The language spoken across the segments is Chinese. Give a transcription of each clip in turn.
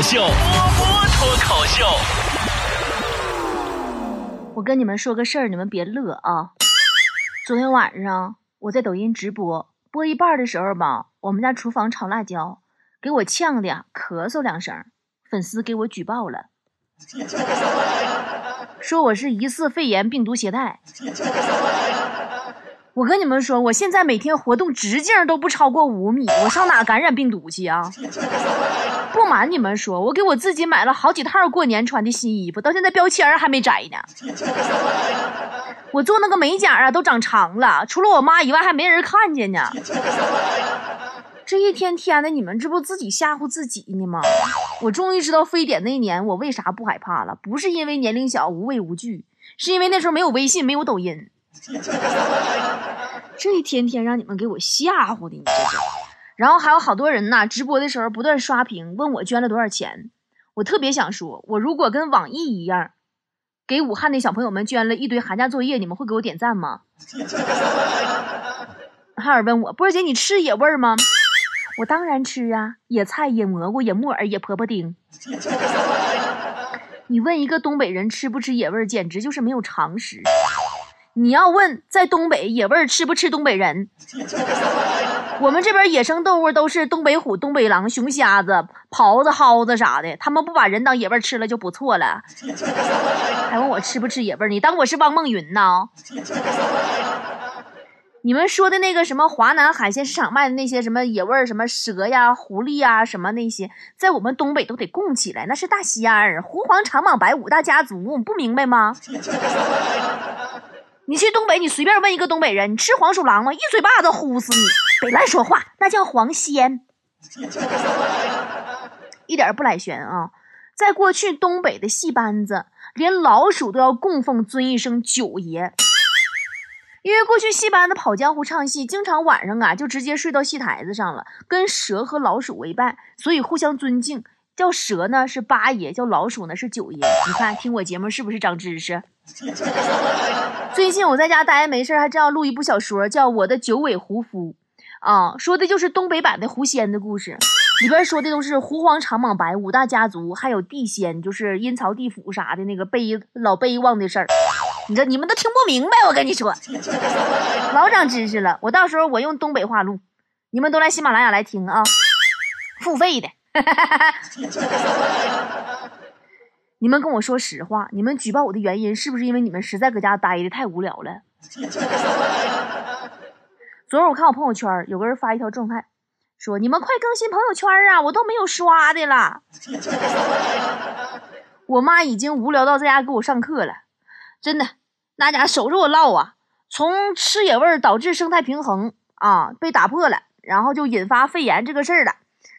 口秀，波波脱口秀。我跟你们说个事儿，你们别乐啊。昨天晚上我在抖音直播，播一半的时候吧，我们家厨房炒辣椒，给我呛的呀，咳嗽两声，粉丝给我举报了，说我是疑似肺炎病毒携带。我跟你们说，我现在每天活动直径都不超过五米，我上哪感染病毒去啊？不瞒你们说，我给我自己买了好几套过年穿的新衣服，到现在标签还没摘呢。我做那个美甲啊，都长长了，除了我妈以外，还没人看见呢。这一天天的，你们这不自己吓唬自己呢吗？我终于知道非典那年我为啥不害怕了，不是因为年龄小无畏无惧，是因为那时候没有微信，没有抖音。这一天天让你们给我吓唬的，你这是。然后还有好多人呐，直播的时候不断刷屏，问我捐了多少钱。我特别想说，我如果跟网易一样，给武汉的小朋友们捐了一堆寒假作业，你们会给我点赞吗？还有问我，波儿姐，你吃野味儿吗？我当然吃啊，野菜、野蘑菇、野木耳、野婆婆丁。你问一个东北人吃不吃野味儿，简直就是没有常识。你要问在东北野味儿吃不吃东北人？我们这边野生动物都是东北虎、东北狼、熊瞎子、狍子、蒿子啥的，他们不把人当野味吃了就不错了。还问我吃不吃野味？你当我是汪梦云呢？你们说的那个什么华南海鲜市场卖的那些什么野味，什么蛇呀、狐狸呀，什么那些，在我们东北都得供起来，那是大仙儿，狐黄长蟒白五大家族，你不明白吗？你去东北，你随便问一个东北人，你吃黄鼠狼吗？一嘴巴子呼死你！别乱说话，那叫黄仙，一点不赖玄啊。在过去，东北的戏班子连老鼠都要供奉尊一声九爷，因为过去戏班子跑江湖唱戏，经常晚上啊就直接睡到戏台子上了，跟蛇和老鼠为伴，所以互相尊敬。叫蛇呢是八爷，叫老鼠呢是九爷。你看，听我节目是不是长知识？最近我在家待着没事还正要录一部小说，叫《我的九尾狐夫》，啊，说的就是东北版的狐仙的故事，里边说的都是狐黄长蟒白五大家族，还有地仙，就是阴曹地府啥的那个悲老悲望的事儿。你这你们都听不明白，我跟你说，老长知识了。我到时候我用东北话录，你们都来喜马拉雅来听啊，付费的。你们跟我说实话，你们举报我的原因是不是因为你们实在搁家待的太无聊了？昨儿我看我朋友圈有个人发一条状态，说你们快更新朋友圈啊，我都没有刷的了。我妈已经无聊到在家给我上课了，真的，那家守着我唠啊，从吃野味导致生态平衡啊被打破了，然后就引发肺炎这个事儿了，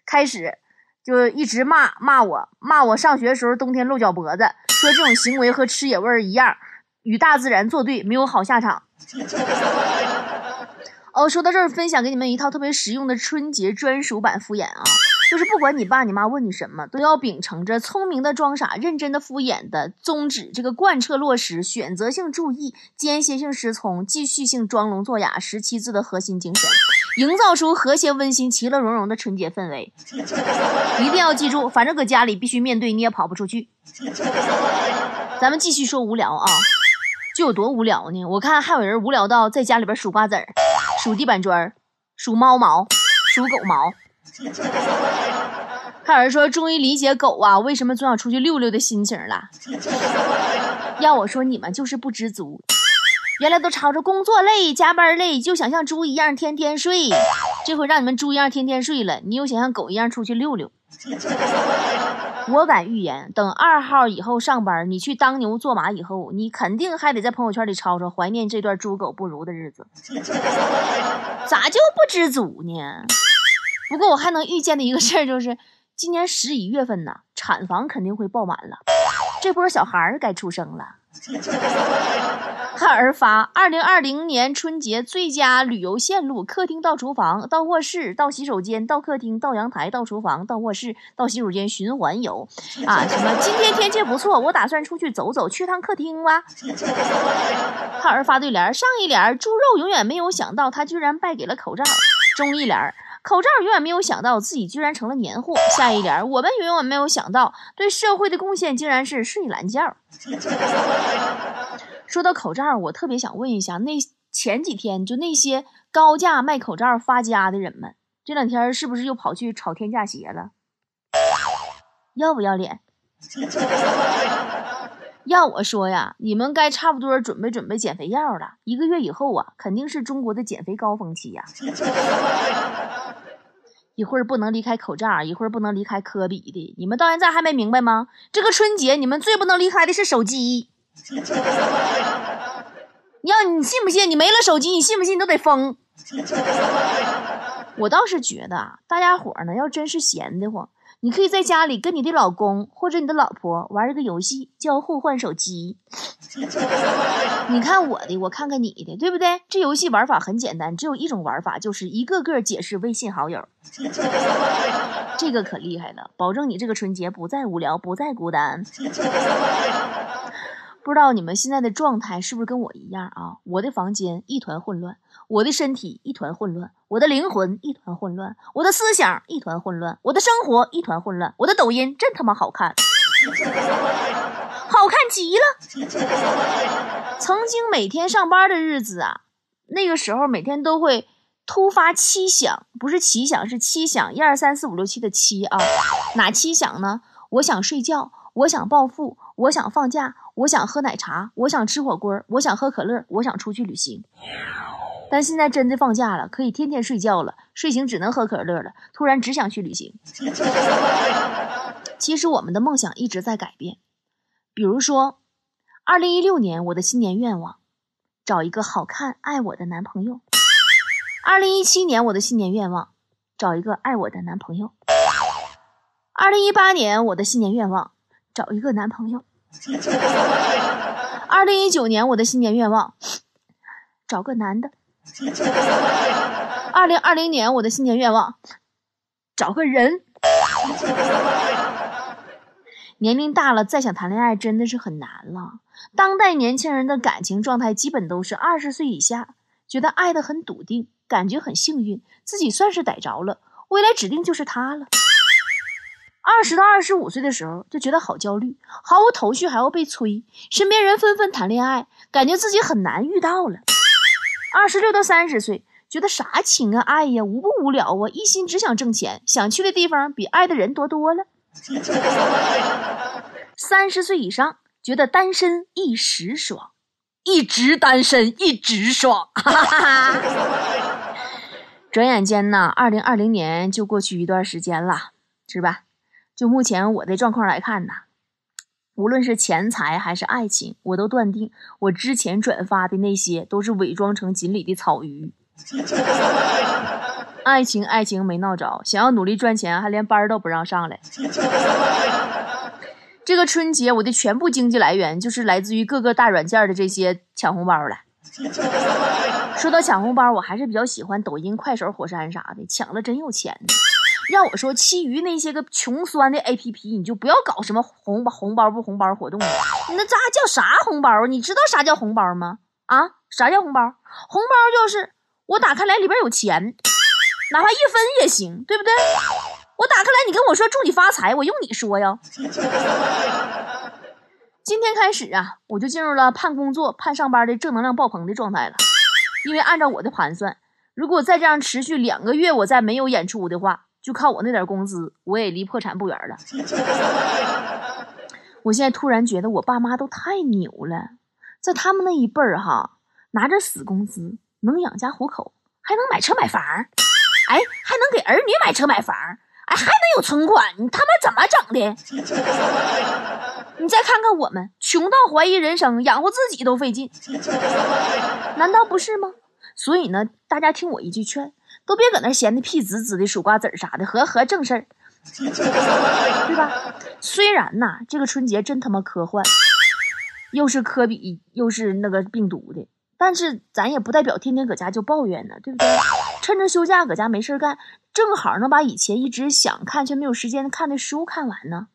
开始。就一直骂骂我，骂我上学的时候冬天露脚脖子，说这种行为和吃野味儿一样，与大自然作对，没有好下场。哦，说到这儿，分享给你们一套特别实用的春节专属版敷衍啊，就是不管你爸你妈问你什么，都要秉承着聪明的装傻、认真的敷衍的宗旨，这个贯彻落实，选择性注意，间歇性失聪，继续性装聋作哑，十七字的核心精神。营造出和谐温馨、其乐融融的春节氛围，一定要记住，反正搁家里必须面对，你也跑不出去。咱们继续说无聊啊，就有多无聊呢？我看还有人无聊到在家里边数瓜子儿、数地板砖、数猫毛、数狗毛。还有人说，终于理解狗啊为什么总想出去溜溜的心情了。要我说，你们就是不知足。原来都吵着工作累、加班累，就想像猪一样天天睡。这回让你们猪一样天天睡了，你又想像狗一样出去溜溜。我敢预言，等二号以后上班，你去当牛做马以后，你肯定还得在朋友圈里吵吵，怀念这段猪狗不如的日子。咋就不知足呢？不过我还能预见的一个事儿就是，今年十一月份呢，产房肯定会爆满了，这波小孩儿该出生了。汉儿发：二零二零年春节最佳旅游线路：客厅到厨房，到卧室，到洗手间，到客厅，到阳台，到厨房，到卧室，到洗手间，循环游。啊，什么？今天天气不错，我打算出去走走，去趟客厅吧。汉儿发对联：上一联，猪肉永远没有想到，他居然败给了口罩。中一联，口罩永远没有想到自己居然成了年货。下一点，我们永远没有想到对社会的贡献竟然是睡懒觉。说到口罩，我特别想问一下，那前几天就那些高价卖口罩发家的人们，这两天是不是又跑去炒天价鞋了？要不要脸？要我说呀，你们该差不多准备准备减肥药了。一个月以后啊，肯定是中国的减肥高峰期呀。一会儿不能离开口罩，一会儿不能离开科比的，你们到现在还没明白吗？这个春节你们最不能离开的是手机。你要你信不信？你没了手机，你信不信你都得疯。我倒是觉得，大家伙呢，要真是闲得慌。你可以在家里跟你的老公或者你的老婆玩一个游戏，叫互换手机。你看我的，我看看你的，对不对？这游戏玩法很简单，只有一种玩法，就是一个个解释微信好友。这个可厉害了，保证你这个春节不再无聊，不再孤单。不知道你们现在的状态是不是跟我一样啊？我的房间一团混乱，我的身体一团混乱，我的灵魂一团混乱，我的思想一团混乱，我的生活一团混乱，我的抖音真他妈好看，好看极了。曾经每天上班的日子啊，那个时候每天都会突发奇想，不是奇想，是七想，一二三四五六七的七啊。哪七想呢？我想睡觉，我想暴富，我想放假。我想喝奶茶，我想吃火锅，我想喝可乐，我想出去旅行。但现在真的放假了，可以天天睡觉了，睡醒只能喝可乐了。突然只想去旅行。其实我们的梦想一直在改变。比如说，二零一六年我的新年愿望，找一个好看爱我的男朋友；二零一七年我的新年愿望，找一个爱我的男朋友；二零一八年我的新年愿望，找一个男朋友。二零一九年我的新年愿望，找个男的。二零二零年我的新年愿望，找个人。年龄大了再想谈恋爱真的是很难了。当代年轻人的感情状态基本都是二十岁以下，觉得爱的很笃定，感觉很幸运，自己算是逮着了，未来指定就是他了。二十到二十五岁的时候，就觉得好焦虑，毫无头绪，还要被催。身边人纷纷谈恋爱，感觉自己很难遇到了。二十六到三十岁，觉得啥情啊爱呀，无不无聊啊，一心只想挣钱，想去的地方比爱的人多多了。三十岁以上，觉得单身一时爽，一直单身一直爽。转眼间呢，二零二零年就过去一段时间了，是吧？就目前我的状况来看呢，无论是钱财还是爱情，我都断定我之前转发的那些都是伪装成锦鲤的草鱼。爱情爱情没闹着，想要努力赚钱，还连班都不让上来。这个春节我的全部经济来源就是来自于各个大软件的这些抢红包了。说到抢红包，我还是比较喜欢抖音、快手、火山啥的，抢了真有钱。让我说，其余那些个穷酸的 A P P，你就不要搞什么红包红包不红包活动了。你那咋叫啥红包？你知道啥叫红包吗？啊，啥叫红包？红包就是我打开来里边有钱，哪怕一分也行，对不对？我打开来，你跟我说祝你发财，我用你说呀。今天开始啊，我就进入了盼工作、盼上班的正能量爆棚的状态了。因为按照我的盘算，如果再这样持续两个月，我再没有演出的话。就靠我那点工资，我也离破产不远了。我现在突然觉得我爸妈都太牛了，在他们那一辈儿哈，拿着死工资能养家糊口，还能买车买房，哎，还能给儿女买车买房，哎，还能有存款，你他妈怎么整的？你再看看我们，穷到怀疑人生，养活自己都费劲，难道不是吗？所以呢，大家听我一句劝。都别搁那闲的屁滋滋的数瓜子儿啥的，合合正事儿，对吧？虽然呐，这个春节真他妈科幻，又是科比，又是那个病毒的，但是咱也不代表天天搁家就抱怨呢，对不对？趁着休假搁家没事干，正好能把以前一直想看却没有时间看的书看完呢，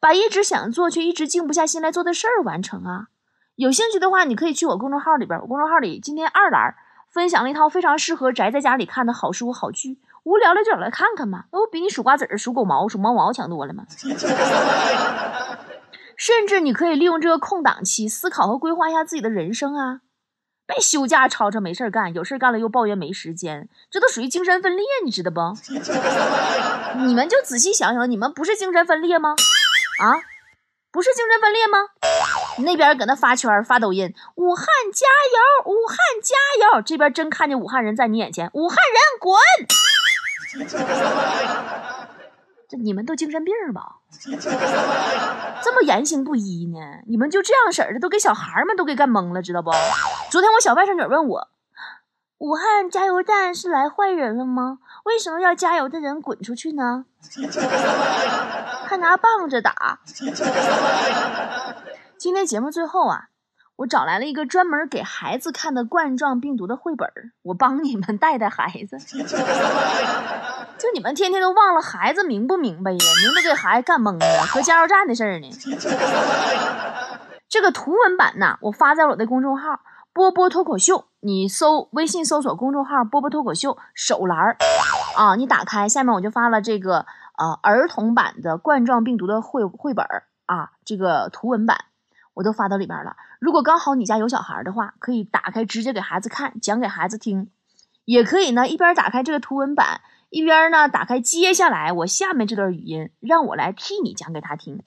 把一直想做却一直静不下心来做的事儿完成啊！有兴趣的话，你可以去我公众号里边，我公众号里今天二栏。分享了一套非常适合宅在家里看的好书好剧，无聊了就来看看嘛，那不比你数瓜子儿、数狗毛、数猫毛强多了吗？甚至你可以利用这个空档期思考和规划一下自己的人生啊！别休假吵吵没事干，有事干了又抱怨没时间，这都属于精神分裂，你知道不？你们就仔细想想，你们不是精神分裂吗？啊，不是精神分裂吗？那边搁那发圈发抖音，武汉加油，武汉加油！这边真看见武汉人在你眼前，武汉人滚！这你们都精神病吧？这么言行不一呢？你们就这样式的，都给小孩们都给干懵了，知道不？昨天我小外甥女问我，武汉加油站是来坏人了吗？为什么要加油的人滚出去呢？还拿棒子打。今天节目最后啊，我找来了一个专门给孩子看的冠状病毒的绘本我帮你们带带孩子。就你们天天都忘了孩子明不明白呀？明白给孩子干懵了，和加油站的事儿呢。这个图文版呢，我发在我的公众号“波波脱口秀”，你搜微信搜索公众号“波波脱口秀”手栏儿啊，你打开下面我就发了这个呃儿童版的冠状病毒的绘绘本啊，这个图文版。我都发到里边了。如果刚好你家有小孩的话，可以打开直接给孩子看，讲给孩子听。也可以呢，一边打开这个图文版，一边呢打开接下来我下面这段语音，让我来替你讲给他听。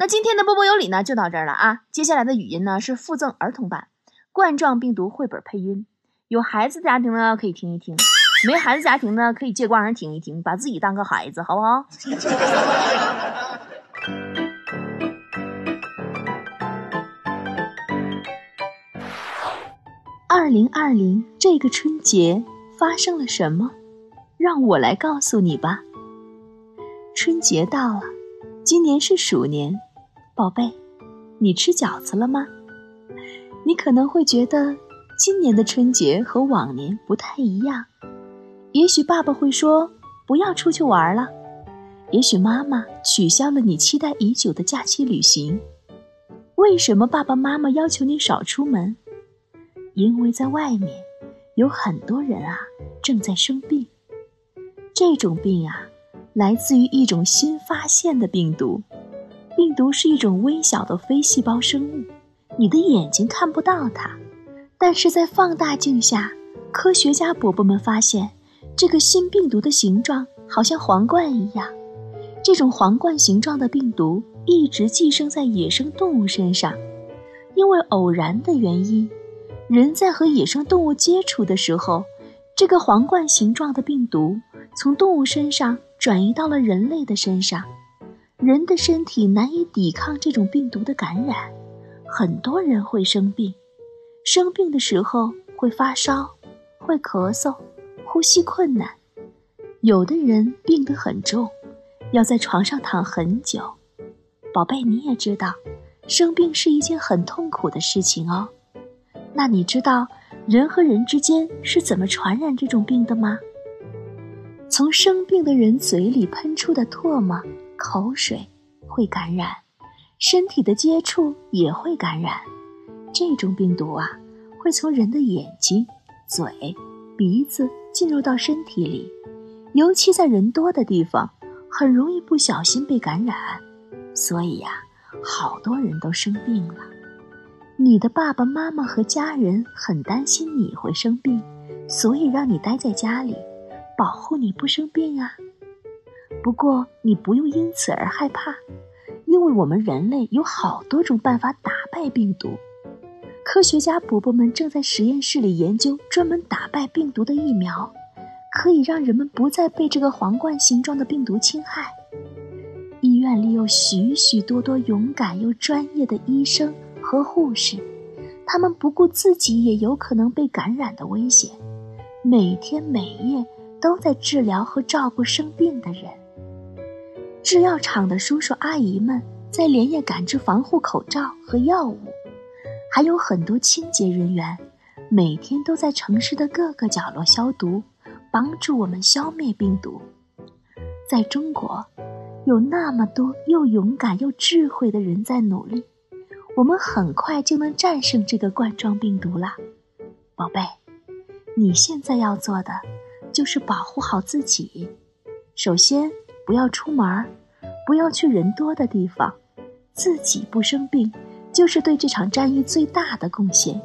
那今天的波波有理呢就到这儿了啊。接下来的语音呢是附赠儿童版冠状病毒绘本配音，有孩子家庭呢可以听一听，没孩子家庭呢可以借光人听一听，把自己当个孩子，好不好？二零二零这个春节发生了什么？让我来告诉你吧。春节到了，今年是鼠年，宝贝，你吃饺子了吗？你可能会觉得今年的春节和往年不太一样。也许爸爸会说不要出去玩了，也许妈妈取消了你期待已久的假期旅行。为什么爸爸妈妈要求你少出门？因为在外面有很多人啊正在生病，这种病啊来自于一种新发现的病毒。病毒是一种微小的非细胞生物，你的眼睛看不到它，但是在放大镜下，科学家伯伯们发现这个新病毒的形状好像皇冠一样。这种皇冠形状的病毒一直寄生在野生动物身上，因为偶然的原因。人在和野生动物接触的时候，这个皇冠形状的病毒从动物身上转移到了人类的身上，人的身体难以抵抗这种病毒的感染，很多人会生病，生病的时候会发烧，会咳嗽，呼吸困难，有的人病得很重，要在床上躺很久。宝贝，你也知道，生病是一件很痛苦的事情哦。那你知道人和人之间是怎么传染这种病的吗？从生病的人嘴里喷出的唾沫、口水会感染，身体的接触也会感染。这种病毒啊，会从人的眼睛、嘴、鼻子进入到身体里，尤其在人多的地方，很容易不小心被感染。所以呀，好多人都生病了。你的爸爸妈妈和家人很担心你会生病，所以让你待在家里，保护你不生病啊。不过你不用因此而害怕，因为我们人类有好多种办法打败病毒。科学家伯伯们正在实验室里研究专门打败病毒的疫苗，可以让人们不再被这个皇冠形状的病毒侵害。医院里有许许多多勇敢又专业的医生。和护士，他们不顾自己也有可能被感染的危险，每天每夜都在治疗和照顾生病的人。制药厂的叔叔阿姨们在连夜赶制防护口罩和药物，还有很多清洁人员每天都在城市的各个角落消毒，帮助我们消灭病毒。在中国，有那么多又勇敢又智慧的人在努力。我们很快就能战胜这个冠状病毒了，宝贝。你现在要做的，就是保护好自己。首先，不要出门，不要去人多的地方，自己不生病，就是对这场战役最大的贡献。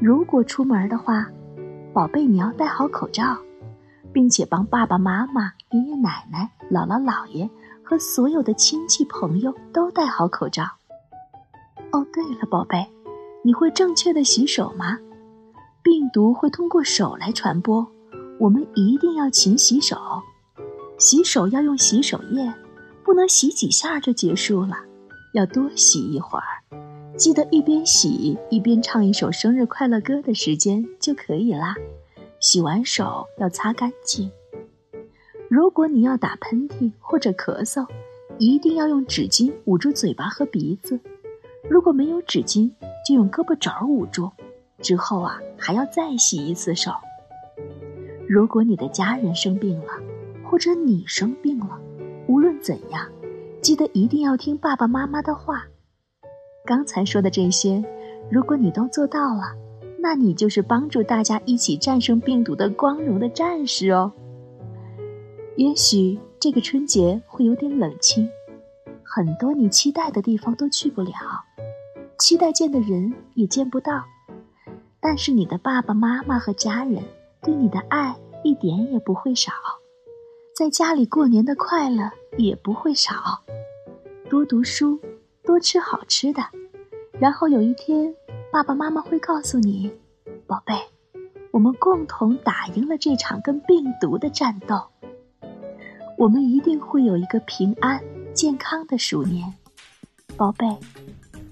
如果出门的话，宝贝，你要戴好口罩，并且帮爸爸妈妈、爷爷奶奶、姥姥姥爷和所有的亲戚朋友都戴好口罩。哦，对了，宝贝，你会正确的洗手吗？病毒会通过手来传播，我们一定要勤洗手。洗手要用洗手液，不能洗几下就结束了，要多洗一会儿。记得一边洗一边唱一首生日快乐歌的时间就可以啦。洗完手要擦干净。如果你要打喷嚏或者咳嗽，一定要用纸巾捂住嘴巴和鼻子。如果没有纸巾，就用胳膊肘捂住。之后啊，还要再洗一次手。如果你的家人生病了，或者你生病了，无论怎样，记得一定要听爸爸妈妈的话。刚才说的这些，如果你都做到了，那你就是帮助大家一起战胜病毒的光荣的战士哦。也许这个春节会有点冷清，很多你期待的地方都去不了，期待见的人也见不到，但是你的爸爸妈妈和家人对你的爱一点也不会少，在家里过年的快乐也不会少。多读书。多吃好吃的，然后有一天，爸爸妈妈会告诉你：“宝贝，我们共同打赢了这场跟病毒的战斗。我们一定会有一个平安健康的鼠年。”宝贝，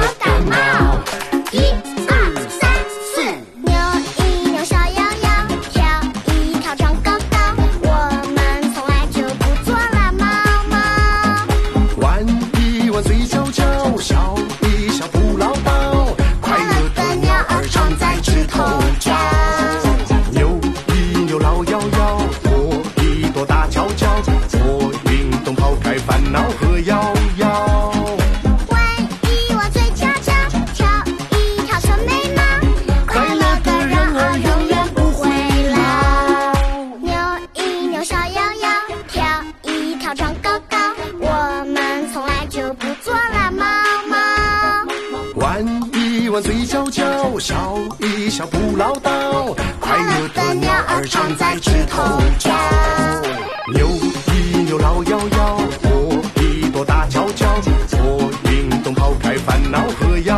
嘴笑一笑不唠叨，快乐的鸟儿常在枝头叫。扭一扭，老腰腰，跺一跺，大叫叫，做运动，抛开烦恼和忧